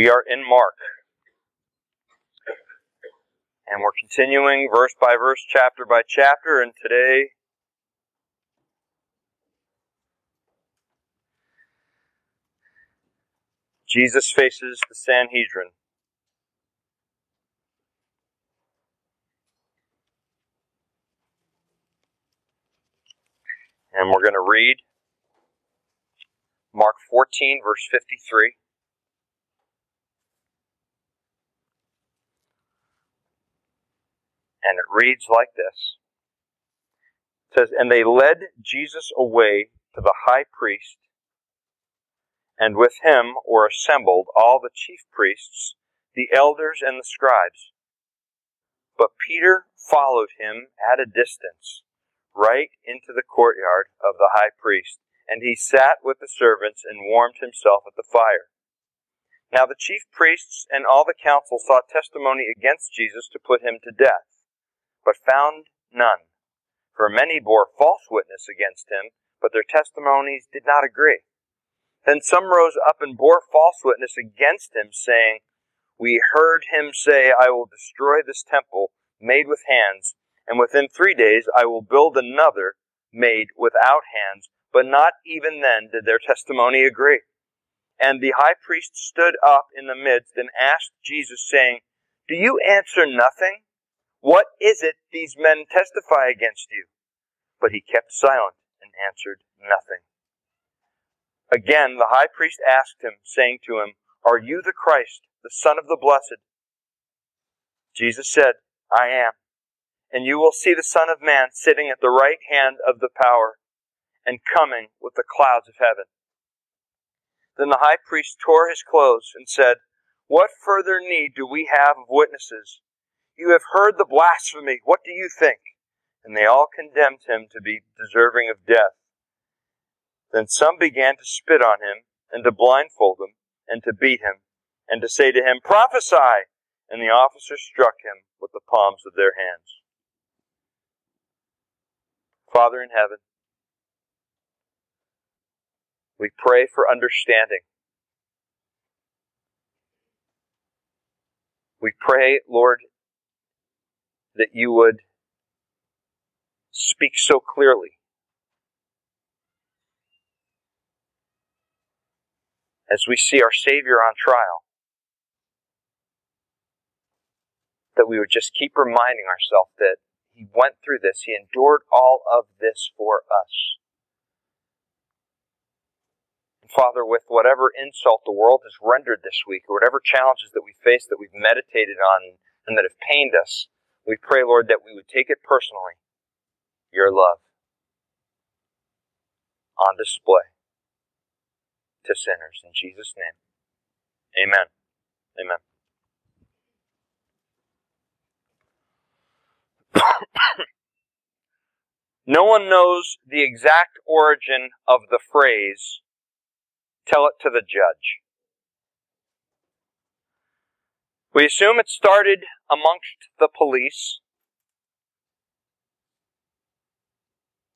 We are in Mark. And we're continuing verse by verse, chapter by chapter, and today Jesus faces the Sanhedrin. And we're going to read Mark 14, verse 53. And it reads like this. It says, And they led Jesus away to the high priest, and with him were assembled all the chief priests, the elders, and the scribes. But Peter followed him at a distance, right into the courtyard of the high priest, and he sat with the servants and warmed himself at the fire. Now the chief priests and all the council sought testimony against Jesus to put him to death but found none. For many bore false witness against him, but their testimonies did not agree. Then some rose up and bore false witness against him, saying, We heard him say, I will destroy this temple made with hands, and within three days I will build another made without hands. But not even then did their testimony agree. And the high priest stood up in the midst and asked Jesus, saying, Do you answer nothing? What is it these men testify against you? But he kept silent and answered nothing. Again, the high priest asked him, saying to him, Are you the Christ, the Son of the Blessed? Jesus said, I am. And you will see the Son of Man sitting at the right hand of the power and coming with the clouds of heaven. Then the high priest tore his clothes and said, What further need do we have of witnesses? You have heard the blasphemy. What do you think? And they all condemned him to be deserving of death. Then some began to spit on him, and to blindfold him, and to beat him, and to say to him, Prophesy! And the officers struck him with the palms of their hands. Father in heaven, we pray for understanding. We pray, Lord, that you would speak so clearly. As we see our Savior on trial, that we would just keep reminding ourselves that He went through this, He endured all of this for us. Father, with whatever insult the world has rendered this week, or whatever challenges that we face that we've meditated on and that have pained us, we pray, Lord, that we would take it personally, your love, on display to sinners. In Jesus' name, amen. Amen. no one knows the exact origin of the phrase, tell it to the judge. We assume it started amongst the police,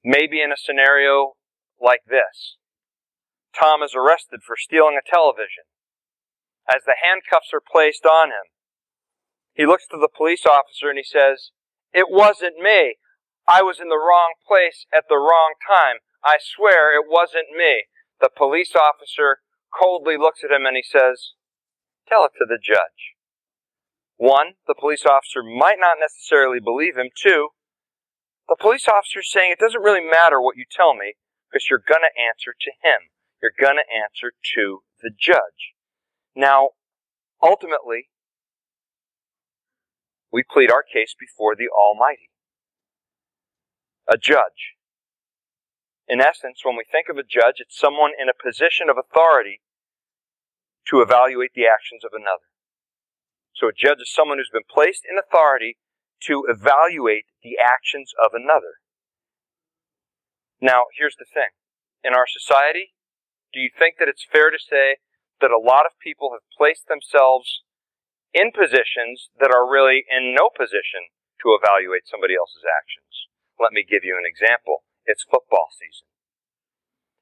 maybe in a scenario like this. Tom is arrested for stealing a television. As the handcuffs are placed on him, he looks to the police officer and he says, It wasn't me. I was in the wrong place at the wrong time. I swear it wasn't me. The police officer coldly looks at him and he says, Tell it to the judge. One, the police officer might not necessarily believe him. Two, the police officer is saying it doesn't really matter what you tell me because you're going to answer to him. You're going to answer to the judge. Now, ultimately, we plead our case before the Almighty. A judge. In essence, when we think of a judge, it's someone in a position of authority to evaluate the actions of another. So a judge is someone who's been placed in authority to evaluate the actions of another. Now, here's the thing. In our society, do you think that it's fair to say that a lot of people have placed themselves in positions that are really in no position to evaluate somebody else's actions? Let me give you an example. It's football season.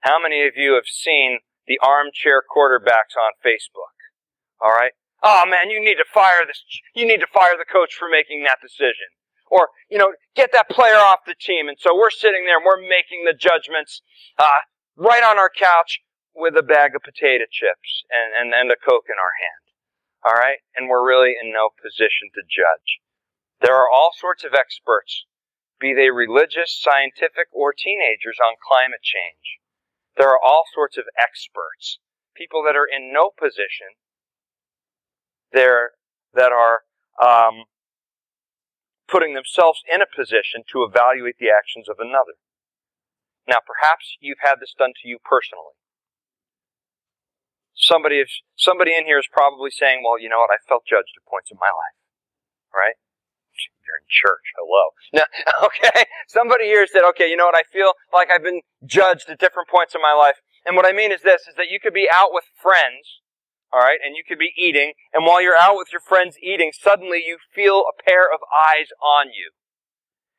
How many of you have seen the armchair quarterbacks on Facebook? All right? Oh man, you need to fire this, you need to fire the coach for making that decision. Or, you know, get that player off the team. And so we're sitting there and we're making the judgments, uh, right on our couch with a bag of potato chips and, and, and a Coke in our hand. All right? And we're really in no position to judge. There are all sorts of experts, be they religious, scientific, or teenagers on climate change. There are all sorts of experts, people that are in no position there that are um, putting themselves in a position to evaluate the actions of another. Now, perhaps you've had this done to you personally. Somebody, somebody in here is probably saying, well, you know what, I felt judged at points in my life. Right? You're in church. Hello. Now, okay. Somebody here said, okay, you know what, I feel like I've been judged at different points in my life. And what I mean is this, is that you could be out with friends all right, and you could be eating, and while you're out with your friends eating, suddenly you feel a pair of eyes on you.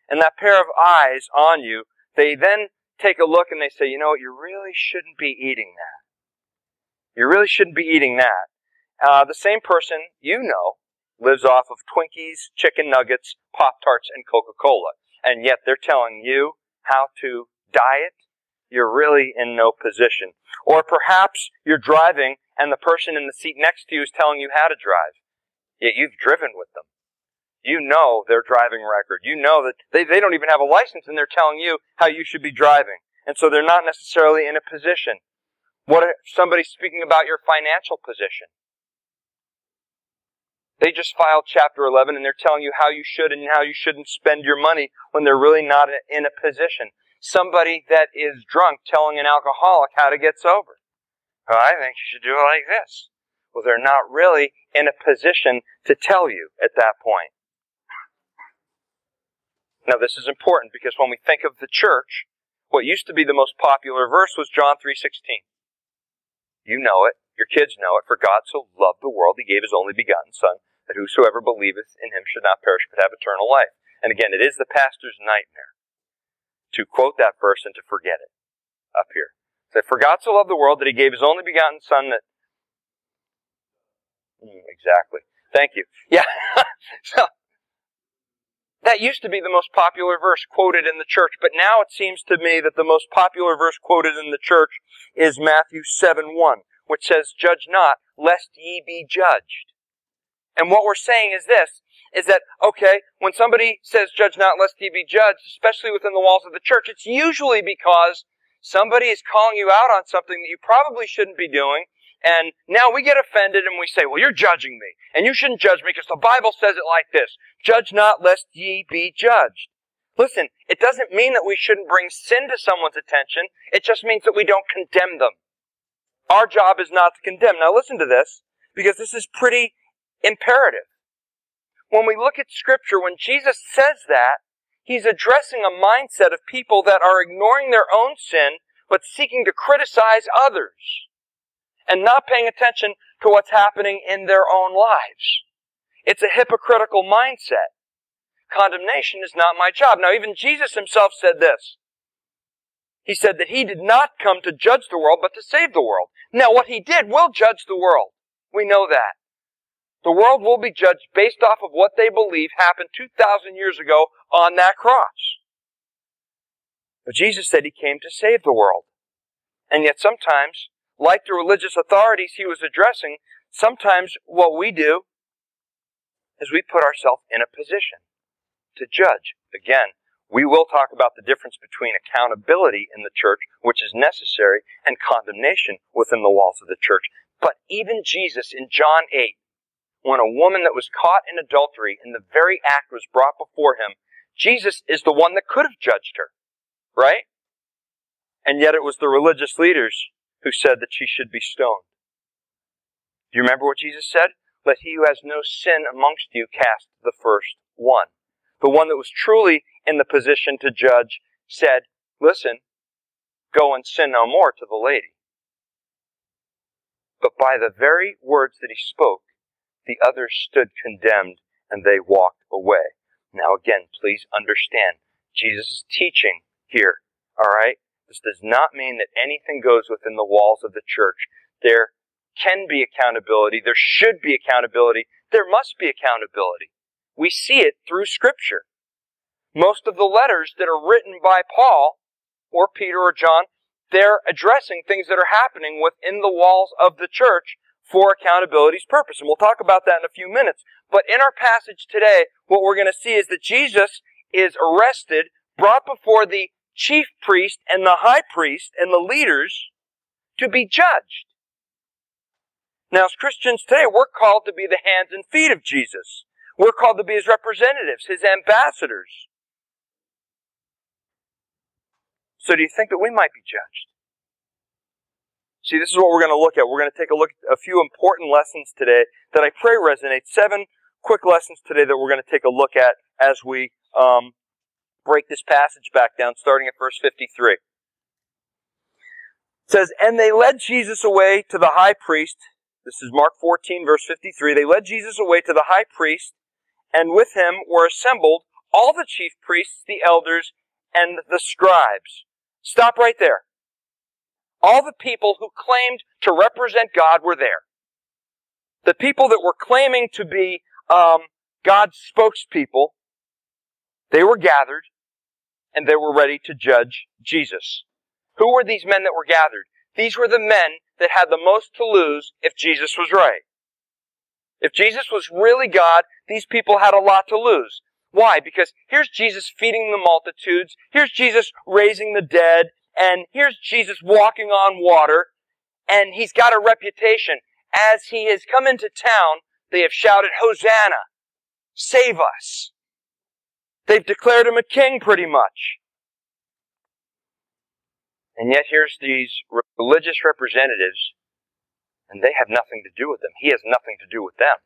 And that pair of eyes on you, they then take a look and they say, you know what, you really shouldn't be eating that. You really shouldn't be eating that. Uh, the same person you know lives off of Twinkies, chicken nuggets, Pop Tarts, and Coca Cola. And yet they're telling you how to diet. You're really in no position. Or perhaps you're driving and the person in the seat next to you is telling you how to drive. Yet you've driven with them. You know their driving record. You know that they, they don't even have a license and they're telling you how you should be driving. And so they're not necessarily in a position. What if somebody's speaking about your financial position? They just filed chapter 11 and they're telling you how you should and how you shouldn't spend your money when they're really not in a position. Somebody that is drunk telling an alcoholic how to get sober. Oh, I think you should do it like this. Well, they're not really in a position to tell you at that point. Now, this is important because when we think of the church, what used to be the most popular verse was John 3:16. You know it, your kids know it, for God so loved the world he gave his only begotten son that whosoever believeth in him should not perish but have eternal life. And again, it is the pastor's nightmare to quote that verse and to forget it up here. That for God so loved the world that he gave his only begotten Son that. Mm, exactly. Thank you. Yeah. so, that used to be the most popular verse quoted in the church, but now it seems to me that the most popular verse quoted in the church is Matthew 7 1, which says, Judge not, lest ye be judged. And what we're saying is this, is that, okay, when somebody says judge not lest ye be judged, especially within the walls of the church, it's usually because Somebody is calling you out on something that you probably shouldn't be doing. And now we get offended and we say, well, you're judging me. And you shouldn't judge me because the Bible says it like this. Judge not lest ye be judged. Listen, it doesn't mean that we shouldn't bring sin to someone's attention. It just means that we don't condemn them. Our job is not to condemn. Now listen to this, because this is pretty imperative. When we look at scripture, when Jesus says that, He's addressing a mindset of people that are ignoring their own sin, but seeking to criticize others and not paying attention to what's happening in their own lives. It's a hypocritical mindset. Condemnation is not my job. Now, even Jesus himself said this. He said that he did not come to judge the world, but to save the world. Now, what he did will judge the world. We know that. The world will be judged based off of what they believe happened 2,000 years ago on that cross. But Jesus said he came to save the world. And yet sometimes, like the religious authorities he was addressing, sometimes what we do is we put ourselves in a position to judge. Again, we will talk about the difference between accountability in the church, which is necessary, and condemnation within the walls of the church. But even Jesus in John 8 when a woman that was caught in adultery and the very act was brought before him, Jesus is the one that could have judged her, right? And yet it was the religious leaders who said that she should be stoned. Do you remember what Jesus said? Let he who has no sin amongst you cast the first one. The one that was truly in the position to judge said, Listen, go and sin no more to the lady. But by the very words that he spoke, the others stood condemned and they walked away. Now again, please understand, Jesus is teaching here, alright? This does not mean that anything goes within the walls of the church. There can be accountability. There should be accountability. There must be accountability. We see it through Scripture. Most of the letters that are written by Paul or Peter or John, they're addressing things that are happening within the walls of the church for accountability's purpose. And we'll talk about that in a few minutes. But in our passage today, what we're going to see is that Jesus is arrested, brought before the chief priest and the high priest and the leaders to be judged. Now, as Christians today, we're called to be the hands and feet of Jesus. We're called to be his representatives, his ambassadors. So do you think that we might be judged? See, this is what we're going to look at. We're going to take a look at a few important lessons today that I pray resonate. Seven quick lessons today that we're going to take a look at as we um, break this passage back down, starting at verse 53. It says, And they led Jesus away to the high priest. This is Mark 14, verse 53. They led Jesus away to the high priest, and with him were assembled all the chief priests, the elders, and the scribes. Stop right there. All the people who claimed to represent God were there. The people that were claiming to be um, God's spokespeople, they were gathered and they were ready to judge Jesus. Who were these men that were gathered? These were the men that had the most to lose if Jesus was right. If Jesus was really God, these people had a lot to lose. Why? Because here's Jesus feeding the multitudes, here's Jesus raising the dead, and here's Jesus walking on water, and he's got a reputation. As he has come into town, they have shouted, Hosanna! Save us! They've declared him a king pretty much. And yet here's these religious representatives, and they have nothing to do with them. He has nothing to do with them.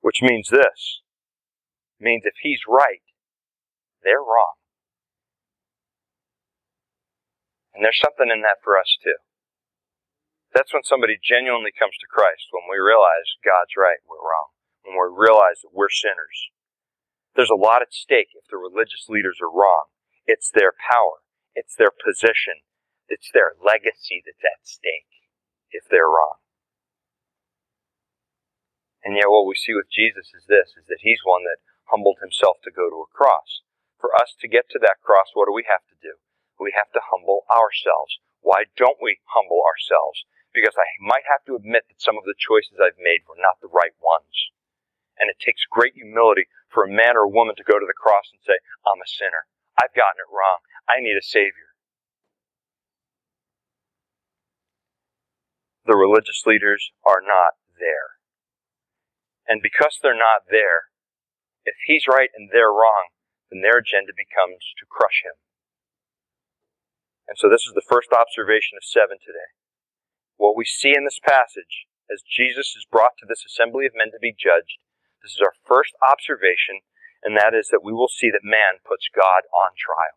Which means this. It means if he's right, they're wrong. And there's something in that for us too. That's when somebody genuinely comes to Christ, when we realize God's right, we're wrong. When we realize that we're sinners. There's a lot at stake if the religious leaders are wrong. It's their power. It's their position. It's their legacy that's at stake if they're wrong. And yet what we see with Jesus is this, is that he's one that humbled himself to go to a cross. For us to get to that cross, what do we have to do? We have to humble ourselves. Why don't we humble ourselves? Because I might have to admit that some of the choices I've made were not the right ones. And it takes great humility for a man or a woman to go to the cross and say, I'm a sinner. I've gotten it wrong. I need a Savior. The religious leaders are not there. And because they're not there, if he's right and they're wrong, then their agenda becomes to crush him. And so this is the first observation of seven today. What we see in this passage, as Jesus is brought to this assembly of men to be judged, this is our first observation, and that is that we will see that man puts God on trial.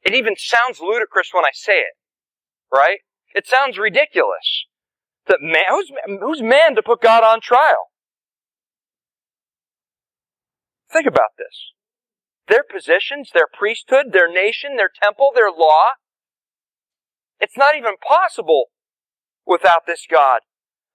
It even sounds ludicrous when I say it, right? It sounds ridiculous. That man, who's, who's man to put God on trial? Think about this their positions, their priesthood, their nation, their temple, their law. It's not even possible without this God.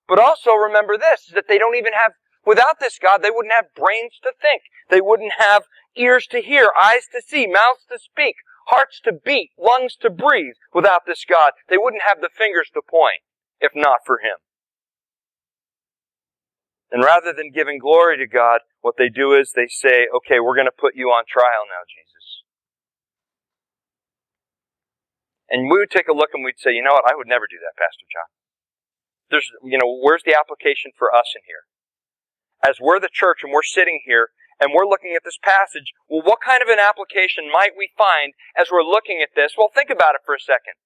But also remember this, is that they don't even have, without this God, they wouldn't have brains to think. They wouldn't have ears to hear, eyes to see, mouths to speak, hearts to beat, lungs to breathe without this God. They wouldn't have the fingers to point if not for Him. And rather than giving glory to God, what they do is they say, okay, we're going to put you on trial now, Jesus. And we would take a look and we'd say, you know what, I would never do that, Pastor John. There's, you know, where's the application for us in here? As we're the church and we're sitting here and we're looking at this passage, well, what kind of an application might we find as we're looking at this? Well, think about it for a second.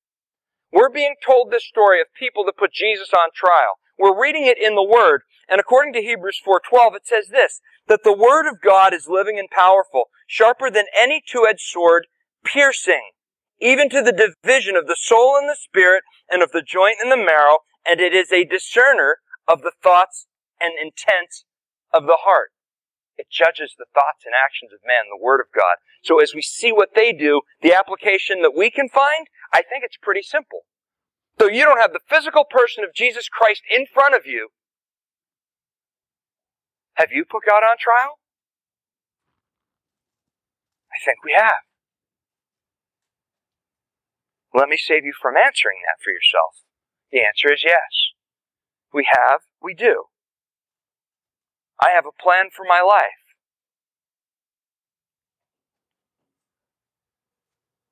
We're being told this story of people that put Jesus on trial. We're reading it in the Word, and according to Hebrews 4:12, it says this, that the Word of God is living and powerful, sharper than any two-edged sword, piercing, even to the division of the soul and the spirit, and of the joint and the marrow, and it is a discerner of the thoughts and intents of the heart. It judges the thoughts and actions of man, the Word of God. So as we see what they do, the application that we can find, I think it's pretty simple. Though you don't have the physical person of Jesus Christ in front of you, have you put God on trial? I think we have. Let me save you from answering that for yourself. The answer is yes. We have, we do. I have a plan for my life.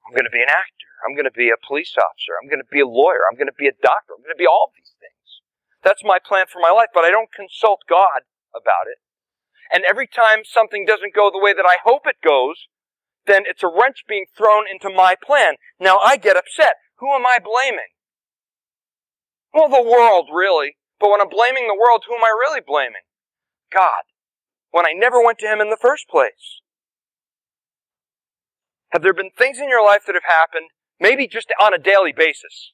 I'm going to be an actor. I'm going to be a police officer. I'm going to be a lawyer. I'm going to be a doctor. I'm going to be all of these things. That's my plan for my life, but I don't consult God about it. And every time something doesn't go the way that I hope it goes, then it's a wrench being thrown into my plan. Now I get upset. Who am I blaming? Well, the world, really. But when I'm blaming the world, who am I really blaming? God. When I never went to Him in the first place. Have there been things in your life that have happened, maybe just on a daily basis?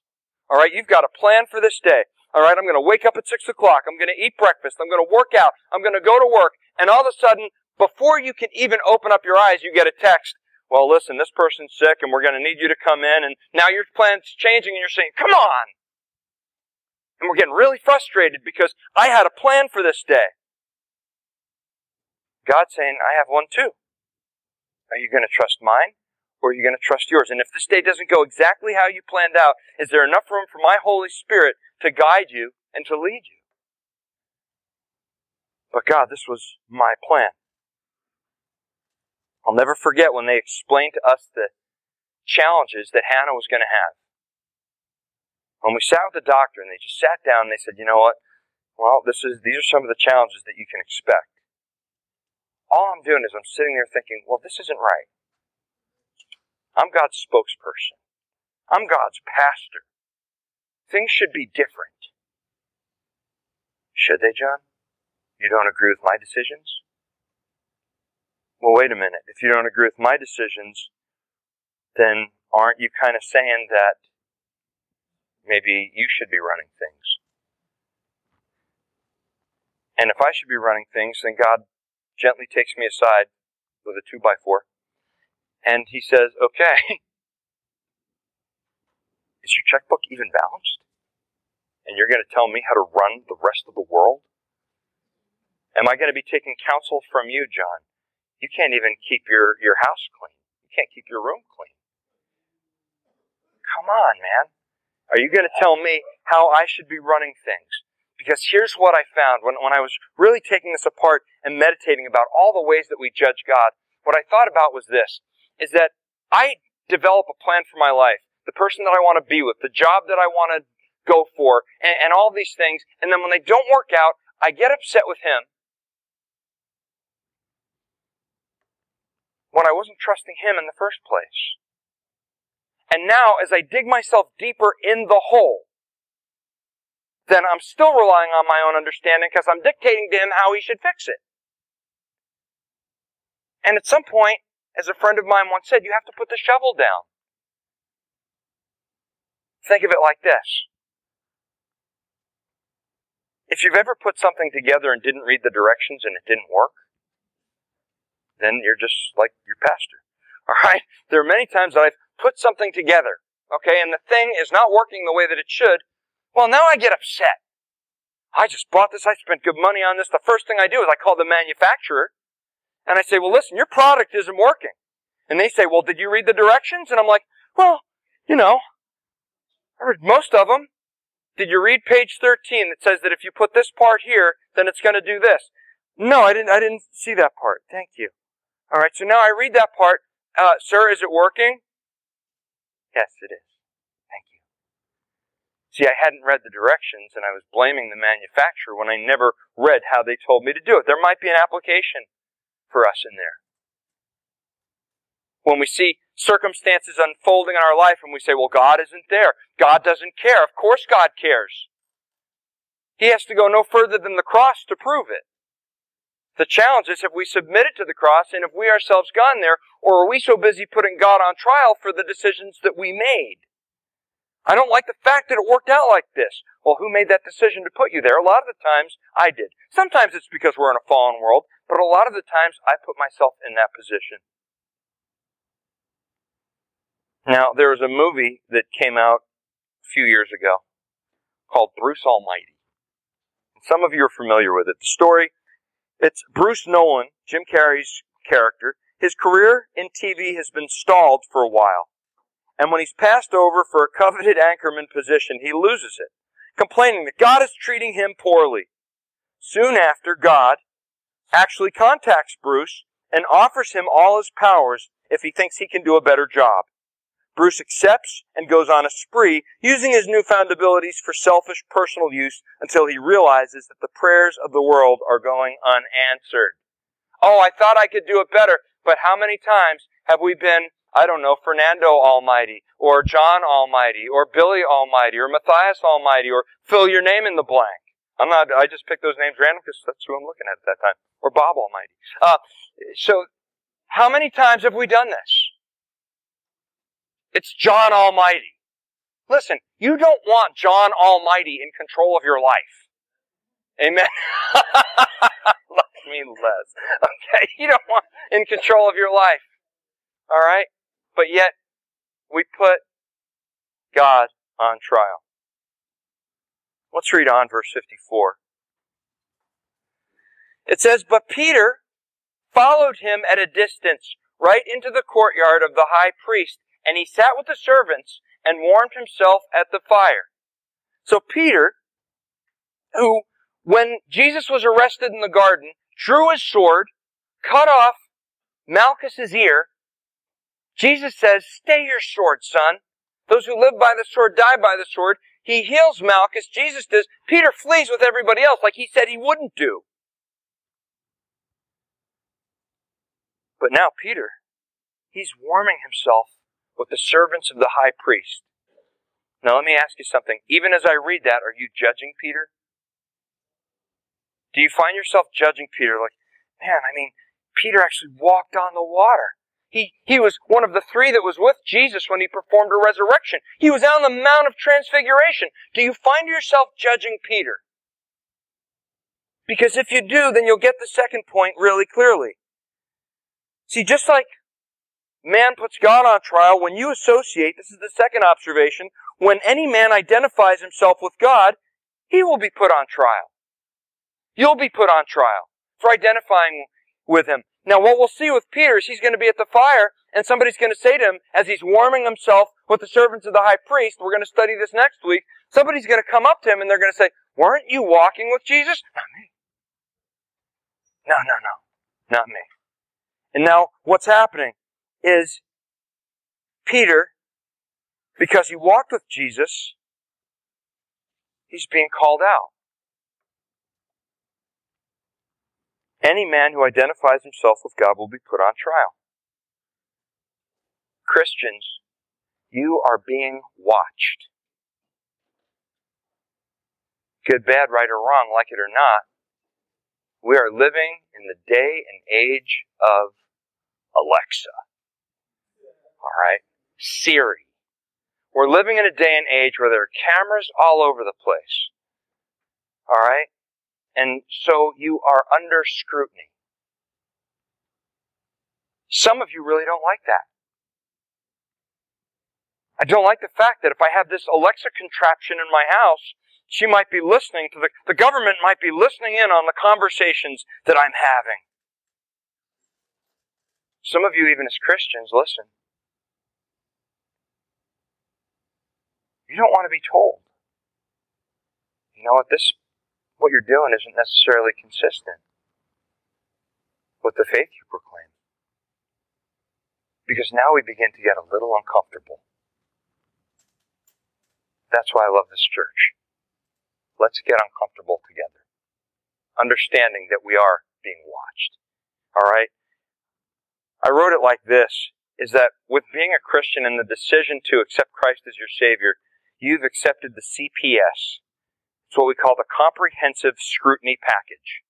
All right, you've got a plan for this day. All right, I'm going to wake up at six o'clock. I'm going to eat breakfast. I'm going to work out. I'm going to go to work. And all of a sudden, before you can even open up your eyes, you get a text. Well, listen, this person's sick and we're going to need you to come in. And now your plan's changing and you're saying, come on. And we're getting really frustrated because I had a plan for this day. God's saying, I have one too. Are you going to trust mine are you going to trust yours? And if this day doesn't go exactly how you planned out, is there enough room for my Holy Spirit to guide you and to lead you? But God, this was my plan. I'll never forget when they explained to us the challenges that Hannah was going to have. When we sat with the doctor and they just sat down and they said, you know what? Well, this is, these are some of the challenges that you can expect. All I'm doing is I'm sitting there thinking, well, this isn't right. I'm God's spokesperson. I'm God's pastor. Things should be different. Should they, John? You don't agree with my decisions? well, wait a minute, if you don't agree with my decisions, then aren't you kind of saying that maybe you should be running things? And if I should be running things, then God gently takes me aside with a two by four and he says, okay, is your checkbook even balanced? And you're going to tell me how to run the rest of the world? Am I going to be taking counsel from you, John? You can't even keep your, your house clean. You can't keep your room clean. Come on, man. Are you going to tell me how I should be running things? Because here's what I found when, when I was really taking this apart and meditating about all the ways that we judge God. What I thought about was this, is that I develop a plan for my life, the person that I want to be with, the job that I want to go for, and, and all these things. And then when they don't work out, I get upset with him when I wasn't trusting Him in the first place. And now, as I dig myself deeper in the hole, then I'm still relying on my own understanding because I'm dictating to Him how He should fix it. And at some point, as a friend of mine once said, you have to put the shovel down. Think of it like this. If you've ever put something together and didn't read the directions and it didn't work, then you're just like your pastor. All right? There are many times that I've put something together, okay, and the thing is not working the way that it should. Well, now I get upset. I just bought this. I spent good money on this. The first thing I do is I call the manufacturer and I say, well, listen, your product isn't working. And they say, well, did you read the directions? And I'm like, well, you know, I read most of them. Did you read page 13 that says that if you put this part here, then it's going to do this? No, I didn't, I didn't see that part. Thank you. All right, so now I read that part. Uh, sir, is it working? Yes, it is. Thank you. See, I hadn't read the directions and I was blaming the manufacturer when I never read how they told me to do it. There might be an application for us in there. When we see circumstances unfolding in our life and we say, well, God isn't there. God doesn't care. Of course God cares. He has to go no further than the cross to prove it. The challenge is have we submitted to the cross and have we ourselves gone there, or are we so busy putting God on trial for the decisions that we made? I don't like the fact that it worked out like this. Well, who made that decision to put you there? A lot of the times I did. Sometimes it's because we're in a fallen world, but a lot of the times I put myself in that position. Now, there was a movie that came out a few years ago called Bruce Almighty. Some of you are familiar with it. The story, it's Bruce Nolan, Jim Carrey's character. His career in TV has been stalled for a while. And when he's passed over for a coveted anchorman position, he loses it, complaining that God is treating him poorly. Soon after, God actually contacts Bruce and offers him all his powers if he thinks he can do a better job. Bruce accepts and goes on a spree, using his newfound abilities for selfish personal use until he realizes that the prayers of the world are going unanswered. Oh, I thought I could do it better, but how many times have we been, I don't know, Fernando Almighty, or John Almighty, or Billy Almighty, or Matthias Almighty, or fill your name in the blank? I'm not, I just picked those names random because that's who I'm looking at at that time. Or Bob Almighty. Uh, so, how many times have we done this? It's John Almighty. Listen, you don't want John Almighty in control of your life. Amen. Love me less. Okay, you don't want in control of your life. All right? But yet, we put God on trial. Let's read on verse 54. It says, But Peter followed him at a distance, right into the courtyard of the high priest, and he sat with the servants and warmed himself at the fire. So Peter, who, when Jesus was arrested in the garden, drew his sword, cut off Malchus's ear, Jesus says, Stay your sword, son. Those who live by the sword die by the sword. He heals Malchus. Jesus does. Peter flees with everybody else like he said he wouldn't do. But now Peter, he's warming himself with the servants of the high priest. Now let me ask you something. Even as I read that, are you judging Peter? Do you find yourself judging Peter like, man, I mean, Peter actually walked on the water. He, he was one of the three that was with Jesus when he performed a resurrection. He was on the Mount of Transfiguration. Do you find yourself judging Peter? Because if you do, then you'll get the second point really clearly. See, just like man puts God on trial, when you associate, this is the second observation, when any man identifies himself with God, he will be put on trial. You'll be put on trial for identifying with him. Now, what we'll see with Peter is he's going to be at the fire, and somebody's going to say to him, as he's warming himself with the servants of the high priest, we're going to study this next week, somebody's going to come up to him and they're going to say, Weren't you walking with Jesus? Not me. No, no, no. Not me. And now, what's happening is Peter, because he walked with Jesus, he's being called out. Any man who identifies himself with God will be put on trial. Christians, you are being watched. Good, bad, right, or wrong, like it or not, we are living in the day and age of Alexa. All right? Siri. We're living in a day and age where there are cameras all over the place. All right? And so you are under scrutiny. Some of you really don't like that. I don't like the fact that if I have this Alexa contraption in my house, she might be listening to the, the government might be listening in on the conversations that I'm having. Some of you, even as Christians, listen. You don't want to be told. You know what? This what you're doing isn't necessarily consistent with the faith you proclaim. Because now we begin to get a little uncomfortable. That's why I love this church. Let's get uncomfortable together. Understanding that we are being watched. Alright? I wrote it like this, is that with being a Christian and the decision to accept Christ as your Savior, you've accepted the CPS, it's what we call the comprehensive scrutiny package.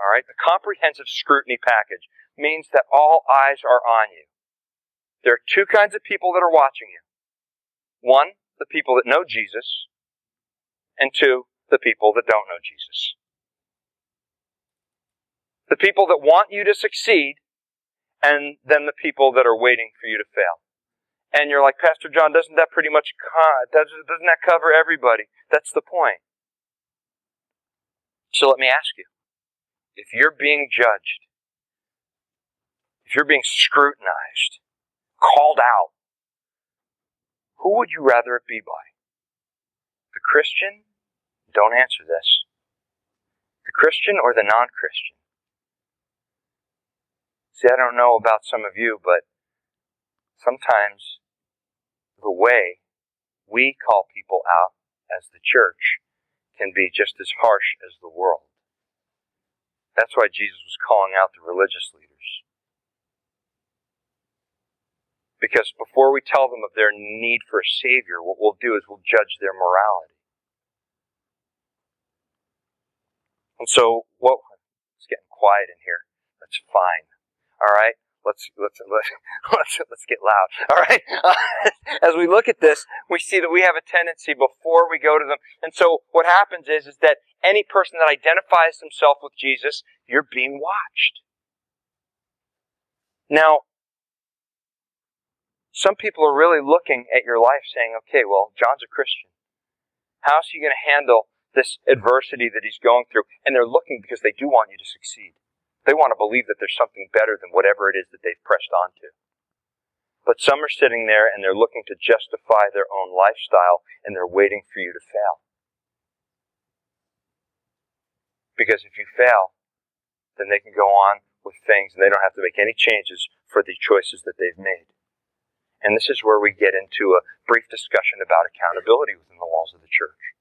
All right? The comprehensive scrutiny package means that all eyes are on you. There are two kinds of people that are watching you. One, the people that know Jesus, and two, the people that don't know Jesus. The people that want you to succeed, and then the people that are waiting for you to fail. And you're like, Pastor John, doesn't that pretty much, doesn't that cover everybody? That's the point. So let me ask you, if you're being judged, if you're being scrutinized, called out, who would you rather it be by? The Christian? Don't answer this. The Christian or the non Christian? See, I don't know about some of you, but sometimes the way we call people out as the church can be just as harsh as the world. That's why Jesus was calling out the religious leaders. Because before we tell them of their need for a Savior, what we'll do is we'll judge their morality. And so, what? It's getting quiet in here. That's fine. All right, let's let's let's let's, get loud. All right. As we look at this, we see that we have a tendency before we go to them, and so what happens is is that any person that identifies himself with Jesus, you're being watched. Now, some people are really looking at your life saying, okay, well, John's a Christian. How's he going to handle this adversity that he's going through? And they're looking because they do want you to succeed. They want to believe that there's something better than whatever it is that they've pressed onto. But some are sitting there and they're looking to justify their own lifestyle and they're waiting for you to fail. Because if you fail, then they can go on with things and they don't have to make any changes for the choices that they've made. And this is where we get into a brief discussion about accountability within the walls of the church.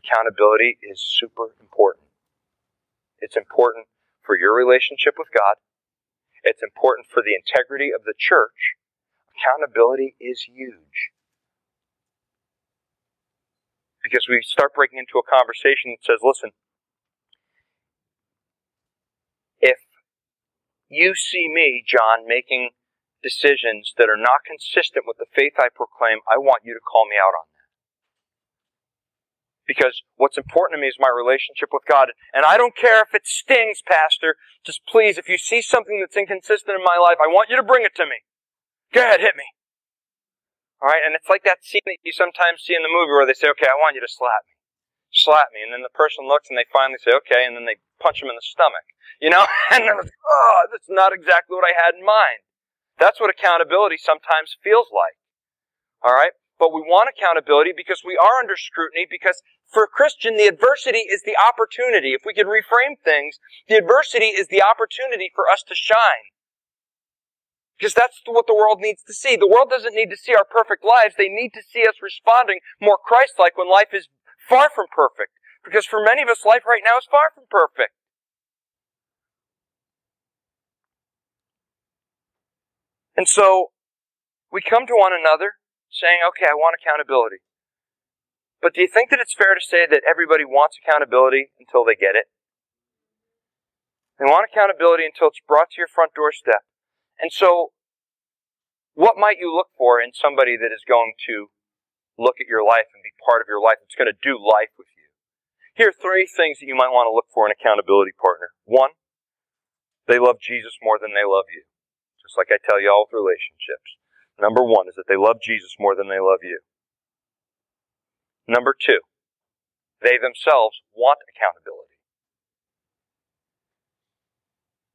Accountability is super important. It's important for your relationship with God. It's important for the integrity of the church. Accountability is huge. Because we start breaking into a conversation that says, listen, if you see me, John, making decisions that are not consistent with the faith I proclaim, I want you to call me out on that because what's important to me is my relationship with God. And I don't care if it stings, Pastor. Just please, if you see something that's inconsistent in my life, I want you to bring it to me. Go ahead, hit me. All right, and it's like that scene that you sometimes see in the movie where they say, "Okay, I want you to slap me, slap me," and then the person looks and they finally say, "Okay," and then they punch him in the stomach. You know, and they're like, "Oh, that's not exactly what I had in mind." That's what accountability sometimes feels like. All right, but we want accountability because we are under scrutiny because for a Christian, the adversity is the opportunity. If we could reframe things, the adversity is the opportunity for us to shine. Because that's what the world needs to see. The world doesn't need to see our perfect lives. They need to see us responding more Christ-like when life is far from perfect. Because for many of us, life right now is far from perfect. And so, we come to one another saying, okay, I want accountability. But do you think that it's fair to say that everybody wants accountability until they get it? They want accountability until it's brought to your front doorstep. And so, what might you look for in somebody that is going to look at your life and be part of your life, that's going to do life with you? Here are three things that you might want to look for in accountability partner. One, they love Jesus more than they love you. Just like I tell you all with relationships. Number one is that they love Jesus more than they love you. Number two, they themselves want accountability.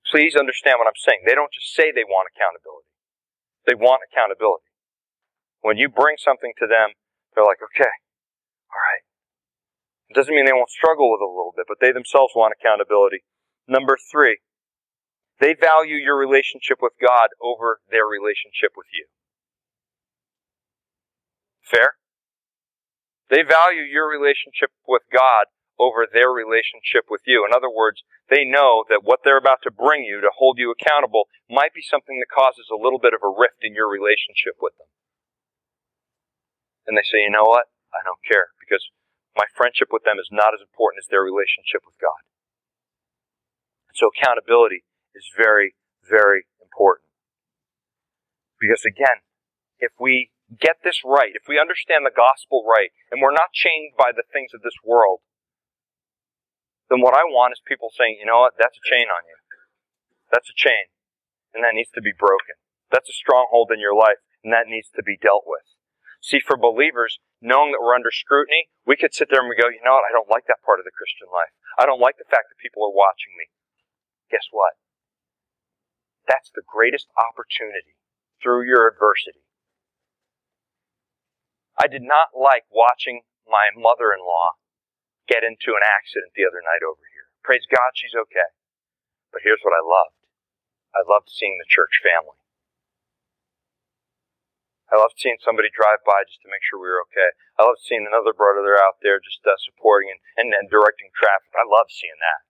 Please understand what I'm saying. They don't just say they want accountability. They want accountability. When you bring something to them, they're like, okay, all right. It doesn't mean they won't struggle with it a little bit, but they themselves want accountability. Number three, they value your relationship with God over their relationship with you. Fair? They value your relationship with God over their relationship with you. In other words, they know that what they're about to bring you to hold you accountable might be something that causes a little bit of a rift in your relationship with them. And they say, you know what? I don't care because my friendship with them is not as important as their relationship with God. So accountability is very, very important. Because again, if we get this right, if we understand the gospel right, and we're not chained by the things of this world, then what I want is people saying, you know what, that's a chain on you. That's a chain. And that needs to be broken. That's a stronghold in your life. and that needs to be dealt with. See, for believers, knowing that we're under scrutiny, we could sit there and we go, you know what, I don't like that part of the Christian life. I don't like the fact that people are watching me. Guess what? That's the greatest opportunity through your adversity. I did not like watching my mother in law get into an accident the other night over here. Praise God, she's okay. But here's what I loved I loved seeing the church family. I loved seeing somebody drive by just to make sure we were okay. I loved seeing another brother out there just uh, supporting and, and, and directing traffic. I loved seeing that.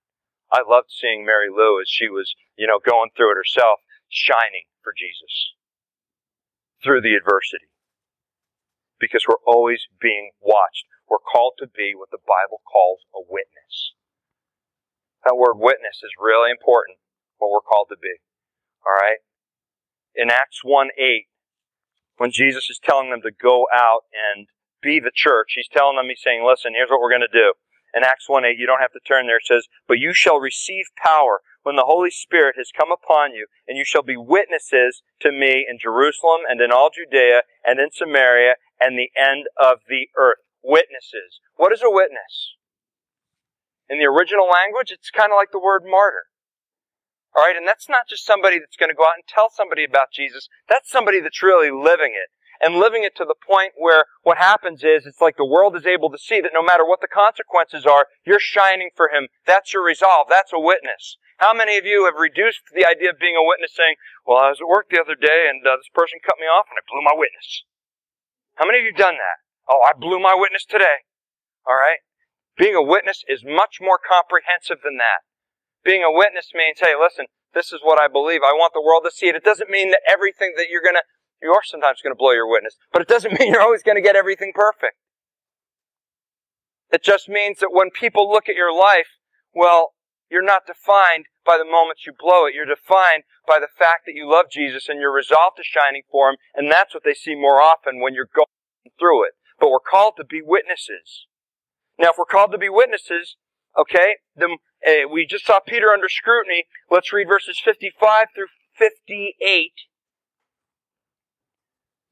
I loved seeing Mary Lou as she was, you know, going through it herself, shining for Jesus through the adversity. Because we're always being watched. We're called to be what the Bible calls a witness. That word witness is really important, what we're called to be. Alright? In Acts 1 8, when Jesus is telling them to go out and be the church, he's telling them, he's saying, listen, here's what we're going to do. In Acts 1 8, you don't have to turn there, it says, But you shall receive power when the Holy Spirit has come upon you, and you shall be witnesses to me in Jerusalem and in all Judea and in Samaria and the end of the earth. Witnesses. What is a witness? In the original language, it's kind of like the word martyr. All right, and that's not just somebody that's going to go out and tell somebody about Jesus. That's somebody that's really living it. And living it to the point where what happens is it's like the world is able to see that no matter what the consequences are, you're shining for him. That's your resolve. That's a witness. How many of you have reduced the idea of being a witness saying, well, I was at work the other day and uh, this person cut me off and I blew my witness? How many of you done that? Oh, I blew my witness today. All right? Being a witness is much more comprehensive than that. Being a witness means, hey, listen, this is what I believe. I want the world to see it. It doesn't mean that everything that you're going to, you are sometimes going to blow your witness, but it doesn't mean you're always going to get everything perfect. It just means that when people look at your life, well, you're not defined by the moments you blow it. You're defined by the fact that you love Jesus and you're resolved to shining for Him, and that's what they see more often when you're going through it. But we're called to be witnesses. Now, if we're called to be witnesses, Okay? Then uh, we just saw Peter under scrutiny. Let's read verses 55 through 58.